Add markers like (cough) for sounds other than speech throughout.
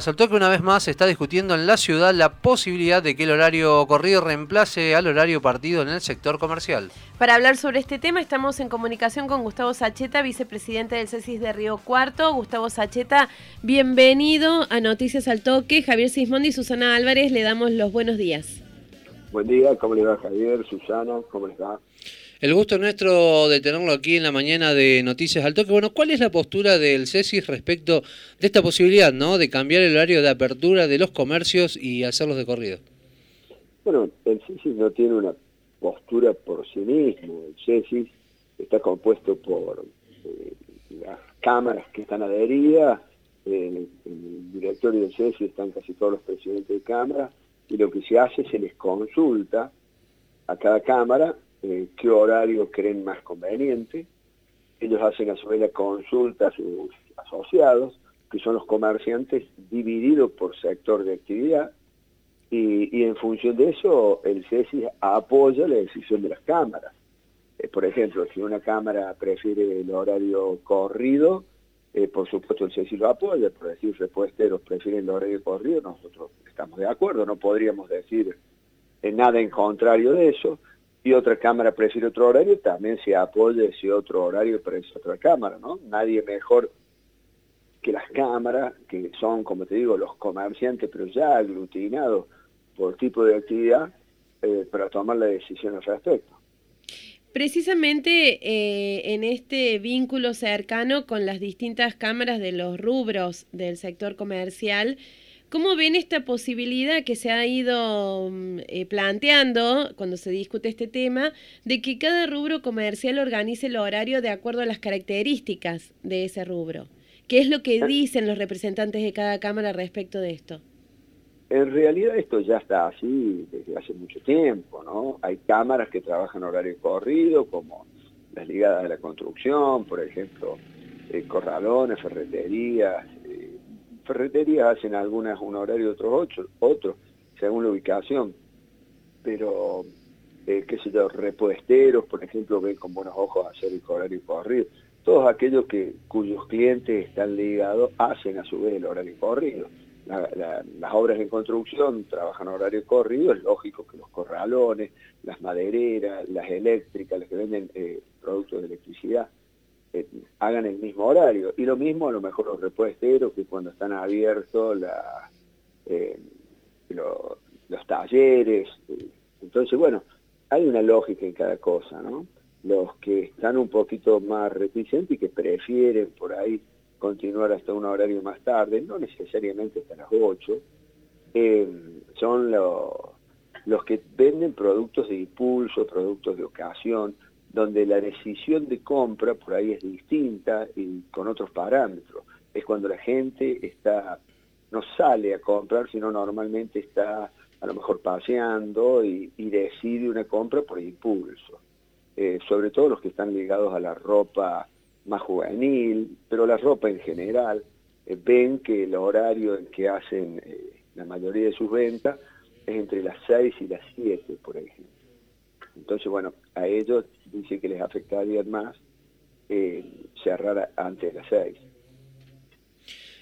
Saltó que una vez más se está discutiendo en la ciudad la posibilidad de que el horario corrido reemplace al horario partido en el sector comercial. Para hablar sobre este tema estamos en comunicación con Gustavo Sacheta, vicepresidente del CESIS de Río Cuarto. Gustavo Sacheta, bienvenido a Noticias al Toque. Javier Sismondi y Susana Álvarez, le damos los buenos días. Buen día, ¿cómo le va Javier, Susana? ¿Cómo les va? El gusto nuestro de tenerlo aquí en la mañana de Noticias al Toque. Bueno, ¿cuál es la postura del CESIS respecto de esta posibilidad, ¿no? De cambiar el horario de apertura de los comercios y hacerlos de corrido. Bueno, el CESIS no tiene una postura por sí mismo. El CESIS está compuesto por eh, las cámaras que están adheridas, en el directorio del CESIS están casi todos los presidentes de cámara, y lo que se hace es se les consulta a cada cámara eh, qué horario creen más conveniente. Ellos hacen a su vez la consulta a sus asociados, que son los comerciantes divididos por sector de actividad, y, en función de eso el CESI apoya la decisión de las cámaras. Eh, por ejemplo, si una cámara prefiere el horario corrido, eh, por supuesto el CESI lo apoya, por decir repuesteros prefieren el horario corrido, nosotros estamos de acuerdo, no podríamos decir nada en contrario de eso, y otra cámara prefiere otro horario, también se apoya ese otro horario para esa otra cámara, ¿no? Nadie mejor que las cámaras, que son, como te digo, los comerciantes, pero ya aglutinados por tipo de actividad, eh, para tomar la decisión al respecto. Precisamente eh, en este vínculo cercano con las distintas cámaras de los rubros del sector comercial, ¿Cómo ven esta posibilidad que se ha ido mm, eh, planteando cuando se discute este tema de que cada rubro comercial organice el horario de acuerdo a las características de ese rubro? ¿Qué es lo que ah. dicen los representantes de cada cámara respecto de esto? En realidad esto ya está así desde hace mucho tiempo, ¿no? Hay cámaras que trabajan horario corrido, como las ligadas a la construcción, por ejemplo, eh, corralones, ferreterías, ferreterías hacen algunas un horario, otros ocho, otros, según la ubicación. Pero, eh, qué sé yo, repuesteros, por ejemplo, ven con buenos ojos hacer el horario corrido. Todos aquellos que cuyos clientes están ligados hacen a su vez el horario corrido. las obras en construcción trabajan horario corrido, es lógico que los corralones, las madereras, las eléctricas, las que venden eh, productos de electricidad, eh, hagan el mismo horario. Y lo mismo a lo mejor los repuesteros, que cuando están abiertos eh, los talleres. Eh, entonces, bueno, hay una lógica en cada cosa, ¿no? Los que están un poquito más reticentes y que prefieren por ahí continuar hasta un horario más tarde, no necesariamente hasta las 8, son los, los que venden productos de impulso, productos de ocasión, donde la decisión de compra por ahí es distinta y con otros parámetros. Es cuando la gente está no sale a comprar, sino normalmente está a lo mejor paseando y, decide una compra por impulso. Eh, sobre todo los que están ligados a la ropa más juvenil, pero la ropa en general, eh, ven que el horario en que hacen eh, la mayoría de sus ventas es entre las 6 y las 7, por ejemplo. Entonces, bueno, a ellos dice que les afectaría más eh, cerrar antes de las seis.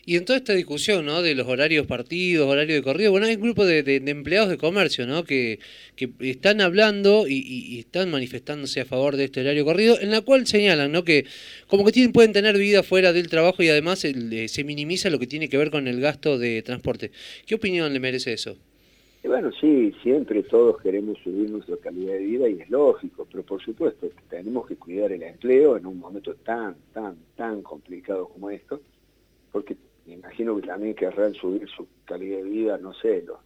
Y en toda esta discusión, ¿no? De los horarios partidos, horario de corrido, bueno, hay un grupo de, empleados de comercio, ¿no? Que, que están hablando y, están manifestándose a favor de este horario corrido, en la cual señalan, ¿no? Que como que tienen, pueden tener vida fuera del trabajo y además se minimiza lo que tiene que ver con el gasto de transporte. ¿Qué opinión le merece eso? Y bueno, sí, siempre todos queremos subir nuestra calidad de vida y es lógico, pero por supuesto tenemos que cuidar el empleo en un momento tan, tan, tan complicado como esto, porque me imagino que también querrán subir su calidad de vida, no sé, los,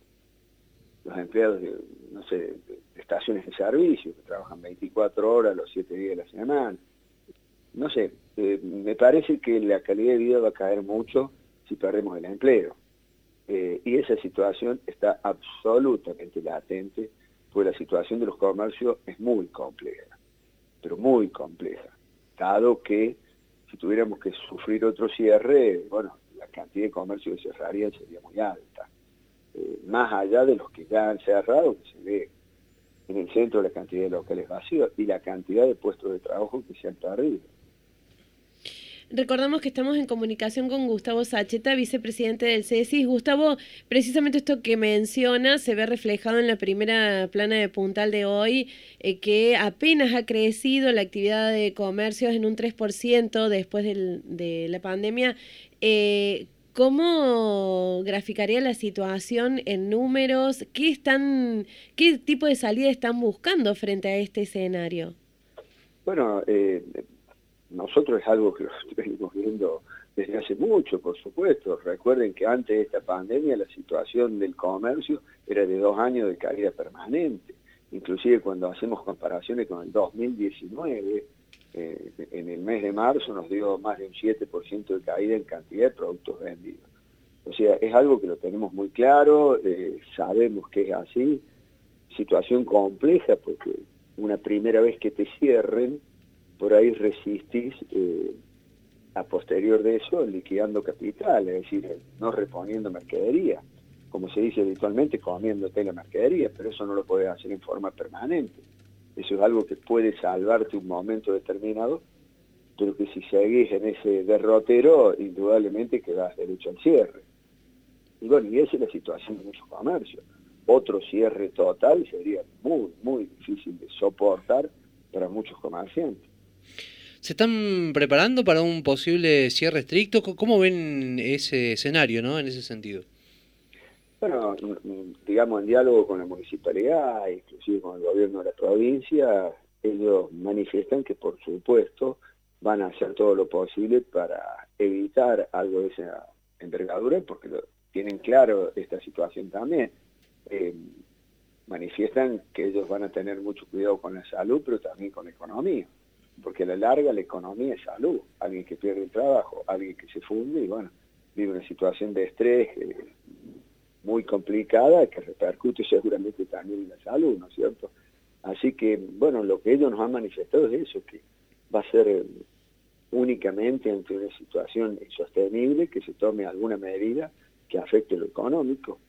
los empleados de, no sé, de, estaciones de servicio, que trabajan 24 horas los 7 días de la semana. No sé, eh, me parece que la calidad de vida va a caer mucho si perdemos el empleo. Eh, y esa situación está absolutamente latente, porque la situación de los comercios es muy compleja, pero muy compleja, dado que si tuviéramos que sufrir otro cierre, bueno, la cantidad de comercios que cerrarían sería muy alta, eh, más allá de los que ya han cerrado, que se ve en el centro la cantidad de locales vacíos y la cantidad de puestos de trabajo que se han perdido. Recordamos que estamos en comunicación con Gustavo Sacheta, vicepresidente del CESIS. Gustavo, precisamente esto que menciona se ve reflejado en la primera plana de puntal de hoy, eh, que apenas ha crecido la actividad de comercios en un 3% después de la pandemia. Eh, ¿Cómo graficaría la situación en números? ¿Qué, están, ¿Qué tipo de salida están buscando frente a este escenario? Bueno, eh, nosotros es algo que lo (laughs) venimos viendo desde hace mucho, por supuesto. Recuerden que antes de esta pandemia la situación del comercio era de dos años de caída permanente. Inclusive cuando hacemos comparaciones con el 2019, eh, en el mes de marzo nos dio más de un 7% de caída en cantidad de productos vendidos. O sea, es algo que lo tenemos muy claro, eh, sabemos que es así, situación compleja porque una primera vez que te cierren, por ahí resistís eh, a posterior de eso liquidando capital, es decir, no reponiendo mercadería, como se dice habitualmente, comiéndote la mercadería, pero eso no lo puedes hacer en forma permanente. Eso es algo que puede salvarte un momento determinado, pero que si seguís en ese derrotero, indudablemente quedas derecho al cierre. Y bueno, y esa es la situación de muchos comercios. Otro cierre total sería muy, muy difícil de soportar para muchos comerciantes. ¿Se están preparando para un posible cierre estricto? ¿Cómo ven ese escenario, no, en ese sentido? Bueno, digamos, en diálogo con la municipalidad, inclusive con el gobierno de la provincia, ellos manifiestan que, por supuesto, van a hacer todo lo posible para evitar algo de esa envergadura, porque tienen claro esta situación también. Eh, manifiestan que ellos van a tener mucho cuidado con la salud, pero también con la economía, porque a la larga la economía es salud. Alguien que pierde el trabajo, alguien que se funde y, bueno, vive una situación de estrés. Eh, muy complicada que repercute seguramente también en la salud, ¿no es cierto? Así que, bueno, lo que ellos nos han manifestado es eso, que va a ser eh, únicamente ante una situación insostenible que se tome alguna medida que afecte lo económico.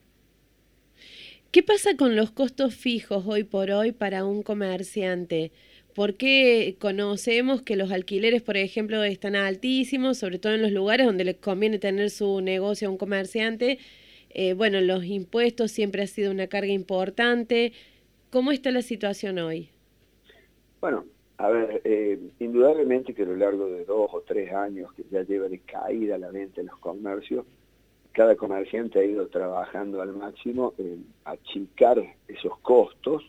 ¿Qué pasa con los costos fijos hoy por hoy para un comerciante? Porque conocemos que los alquileres, por ejemplo, están altísimos, sobre todo en los lugares donde les conviene tener su negocio a un comerciante, eh, bueno, los impuestos siempre ha sido una carga importante. ¿Cómo está la situación hoy? Bueno, a ver, eh, indudablemente que a lo largo de dos o tres años que ya lleva de caída la venta en los comercios, cada comerciante ha ido trabajando al máximo en achicar esos costos,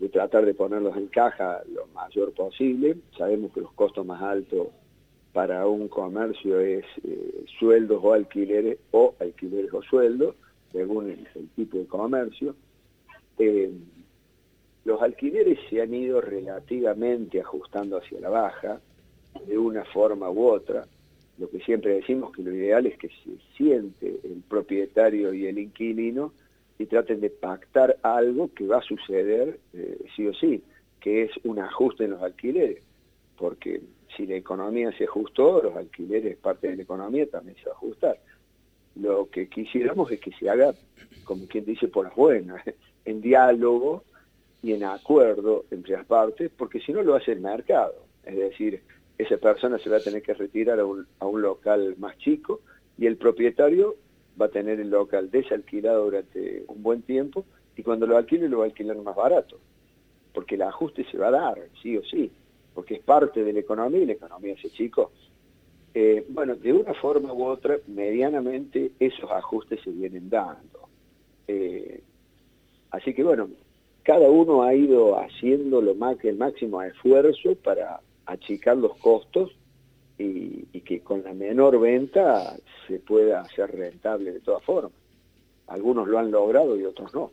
de tratar de ponerlos en caja lo mayor posible. Sabemos que los costos más altos para un comercio es eh, sueldos o alquileres o alquileres o sueldos, según el, tipo de comercio. Eh, los alquileres se han ido relativamente ajustando hacia la baja, de una forma u otra. Lo que siempre decimos que lo ideal es que se siente el propietario y el inquilino y traten de pactar algo que va a suceder eh, sí o sí, que es un ajuste en los alquileres, porque si la economía se ajustó, los alquileres, parte de la economía, también se va a ajustar. Lo que quisiéramos es que se haga, como quien dice, por las buenas, (laughs) en diálogo y en acuerdo entre las partes, porque si no lo hace el mercado. Es decir, esa persona se va a tener que retirar a un, a un local más chico y el propietario va a tener el local desalquilado durante un buen tiempo y cuando lo alquile lo va a alquilar más barato, porque el ajuste se va a dar, sí o sí porque es parte de la economía y la economía ese chico. Eh, bueno, de una forma u otra, medianamente esos ajustes se vienen dando. Eh, así que bueno, cada uno ha ido haciendo lo más, el máximo esfuerzo para achicar los costos y, que con la menor venta se pueda hacer rentable de todas formas. Algunos lo han logrado y otros no.